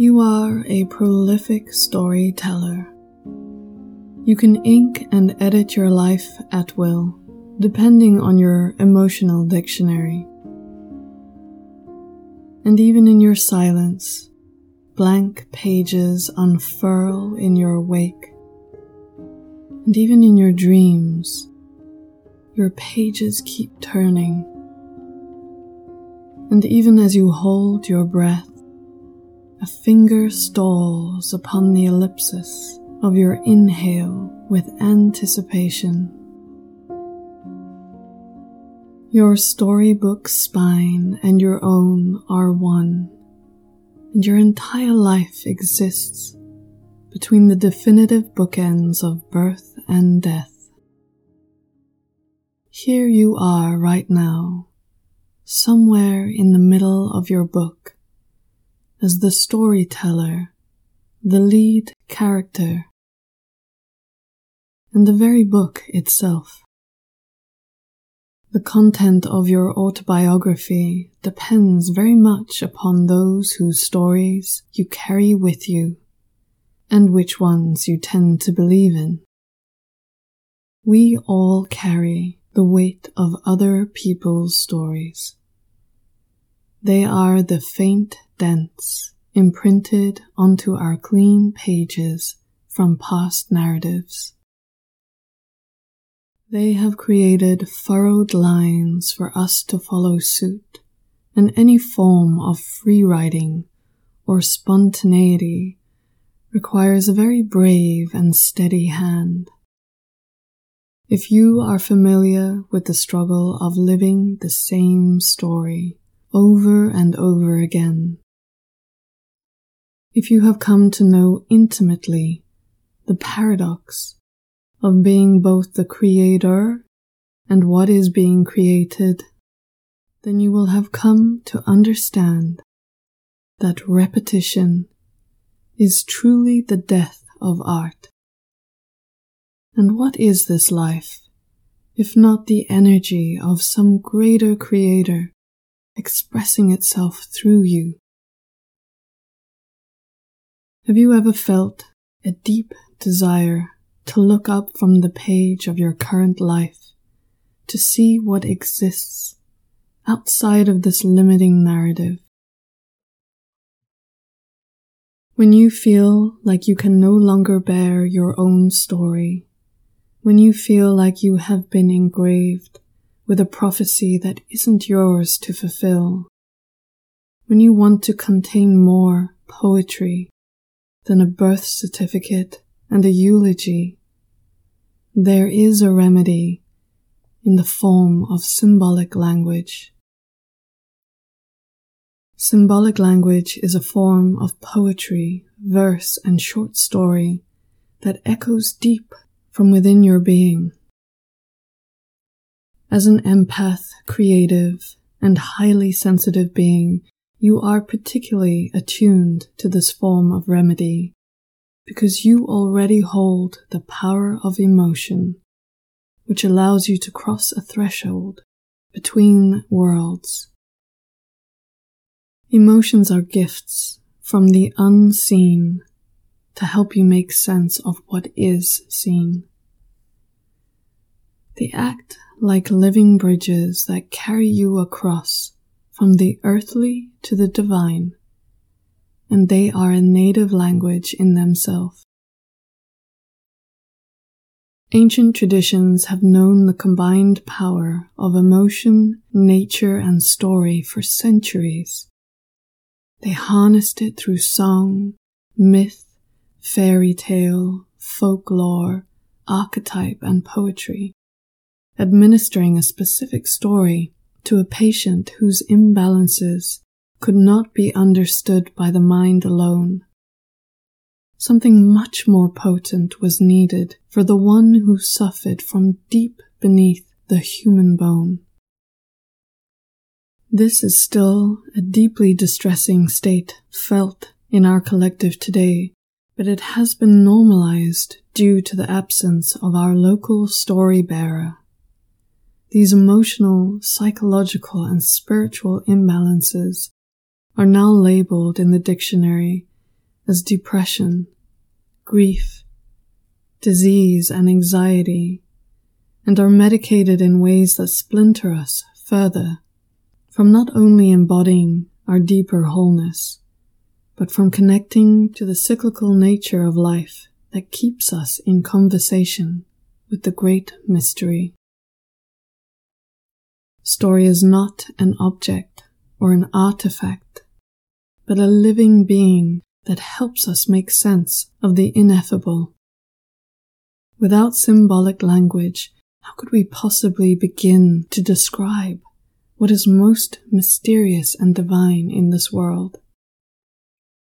You are a prolific storyteller. You can ink and edit your life at will, depending on your emotional dictionary. And even in your silence, blank pages unfurl in your wake. And even in your dreams, your pages keep turning. And even as you hold your breath, a finger stalls upon the ellipsis of your inhale with anticipation. Your storybook spine and your own are one, and your entire life exists between the definitive bookends of birth and death. Here you are right now, somewhere in the middle of your book, as the storyteller, the lead character, and the very book itself. The content of your autobiography depends very much upon those whose stories you carry with you and which ones you tend to believe in. We all carry the weight of other people's stories. They are the faint dents imprinted onto our clean pages from past narratives. They have created furrowed lines for us to follow suit, and any form of free writing or spontaneity requires a very brave and steady hand. If you are familiar with the struggle of living the same story over and over again, if you have come to know intimately the paradox of being both the creator and what is being created, then you will have come to understand that repetition is truly the death of art. And what is this life, if not the energy of some greater creator expressing itself through you? Have you ever felt a deep desire to look up from the page of your current life to see what exists outside of this limiting narrative? When you feel like you can no longer bear your own story, when you feel like you have been engraved with a prophecy that isn't yours to fulfill, when you want to contain more poetry than a birth certificate and a eulogy, there is a remedy in the form of symbolic language. Symbolic language is a form of poetry, verse, and short story that echoes deep from within your being. As an empath, creative, and highly sensitive being, you are particularly attuned to this form of remedy because you already hold the power of emotion, which allows you to cross a threshold between worlds Emotions are gifts from the unseen to help you make sense of what is seen. They act like living bridges that carry you across from the earthly to the divine, and they are a native language in themselves. Ancient traditions have known the combined power of emotion, nature, and story for centuries. They harnessed it through song, myth, fairy tale, folklore, archetype, and poetry, administering a specific story to a patient whose imbalances could not be understood by the mind alone. Something much more potent was needed for the one who suffered from deep beneath the human bone. This is still a deeply distressing state felt in our collective today, but it has been normalized due to the absence of our local story bearer. These emotional, psychological, and spiritual imbalances are now labeled in the dictionary as depression, grief, disease, and anxiety, and are medicated in ways that splinter us further from not only embodying our deeper wholeness, but from connecting to the cyclical nature of life that keeps us in conversation with the great mystery. Story is not an object or an artifact, but a living being that helps us make sense of the ineffable. Without symbolic language, how could we possibly begin to describe what is most mysterious and divine in this world?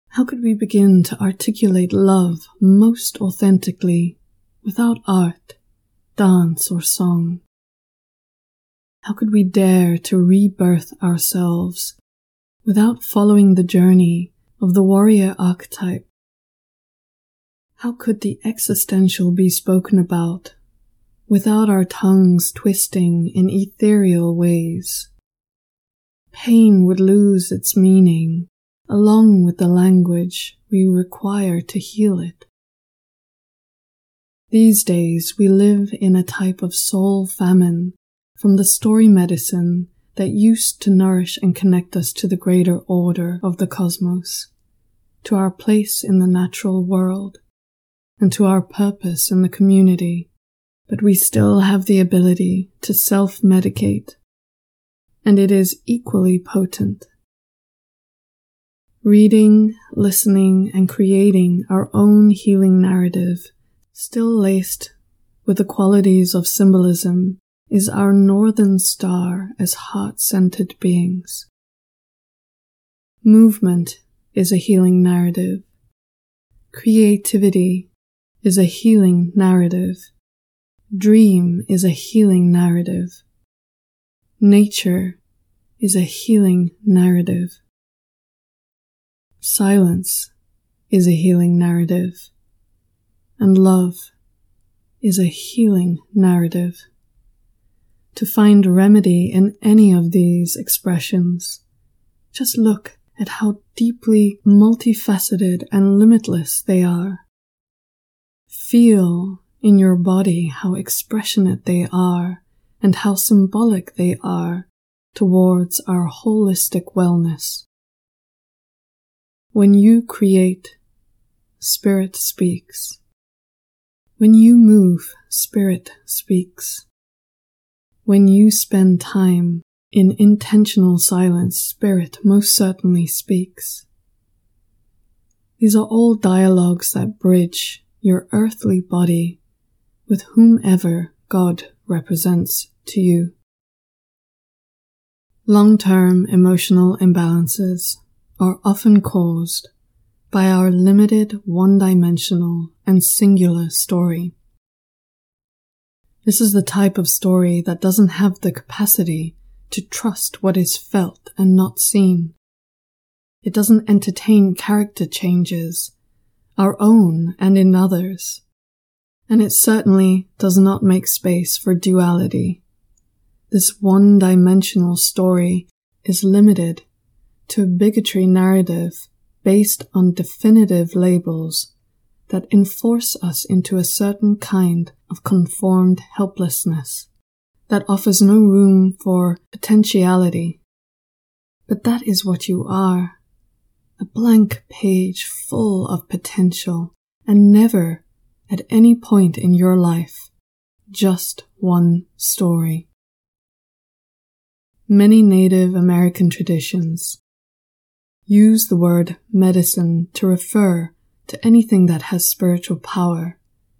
How could we begin to articulate love most authentically without art, dance, or song? How could we dare to rebirth ourselves without following the journey of the warrior archetype? How could the existential be spoken about without our tongues twisting in ethereal ways? Pain would lose its meaning along with the language we require to heal it. These days we live in a type of soul famine from the story medicine that used to nourish and connect us to the greater order of the cosmos, to our place in the natural world, and to our purpose in the community, but we still have the ability to self-medicate, and it is equally potent. Reading, listening, and creating our own healing narrative, still laced with the qualities of symbolism is our northern star as heart centered beings. Movement is a healing narrative. Creativity is a healing narrative. Dream is a healing narrative. Nature is a healing narrative. Silence is a healing narrative. And love is a healing narrative to find remedy in any of these expressions. Just look at how deeply multifaceted and limitless they are. Feel in your body how expressionate they are and how symbolic they are towards our holistic wellness. When you create, Spirit speaks. When you move, Spirit speaks. When you spend time in intentional silence, Spirit most certainly speaks. These are all dialogues that bridge your earthly body with whomever God represents to you. Long-term emotional imbalances are often caused by our limited one-dimensional and singular story. This is the type of story that doesn't have the capacity to trust what is felt and not seen. It doesn't entertain character changes, our own and in others. And it certainly does not make space for duality. This one dimensional story is limited to a bigotry narrative based on definitive labels that enforce us into a certain kind of conformed helplessness that offers no room for potentiality. But that is what you are. A blank page full of potential and never at any point in your life just one story. Many Native American traditions use the word medicine to refer to anything that has spiritual power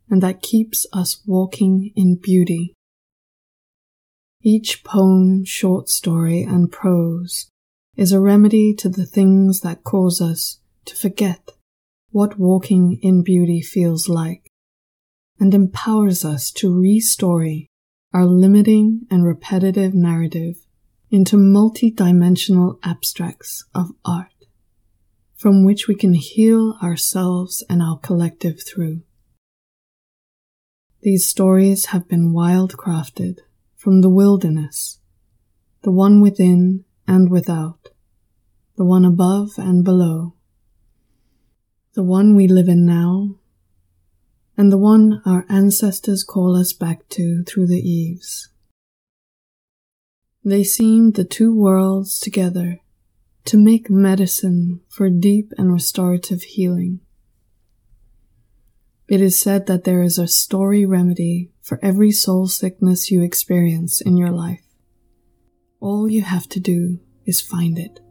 and that keeps us walking in beauty. Each poem, short story, and prose is a remedy to the things that cause us to forget what walking in beauty feels like and empowers us to restory our limiting and repetitive narrative into multi-dimensional abstracts of art from which we can heal ourselves and our collective through. These stories have been wildcrafted from the wilderness, the one within and without, the one above and below, the one we live in now, and the one our ancestors call us back to through the eaves. They seamed the two worlds together to make medicine for deep and restorative healing. It is said that there is a story remedy for every soul sickness you experience in your life. All you have to do is find it.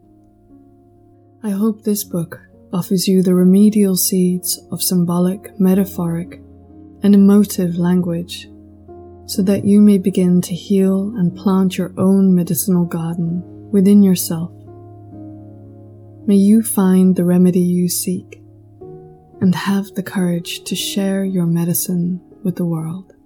I hope this book offers you the remedial seeds of symbolic, metaphoric, and emotive language so that you may begin to heal and plant your own medicinal garden within yourself. May you find the remedy you seek and have the courage to share your medicine with the world.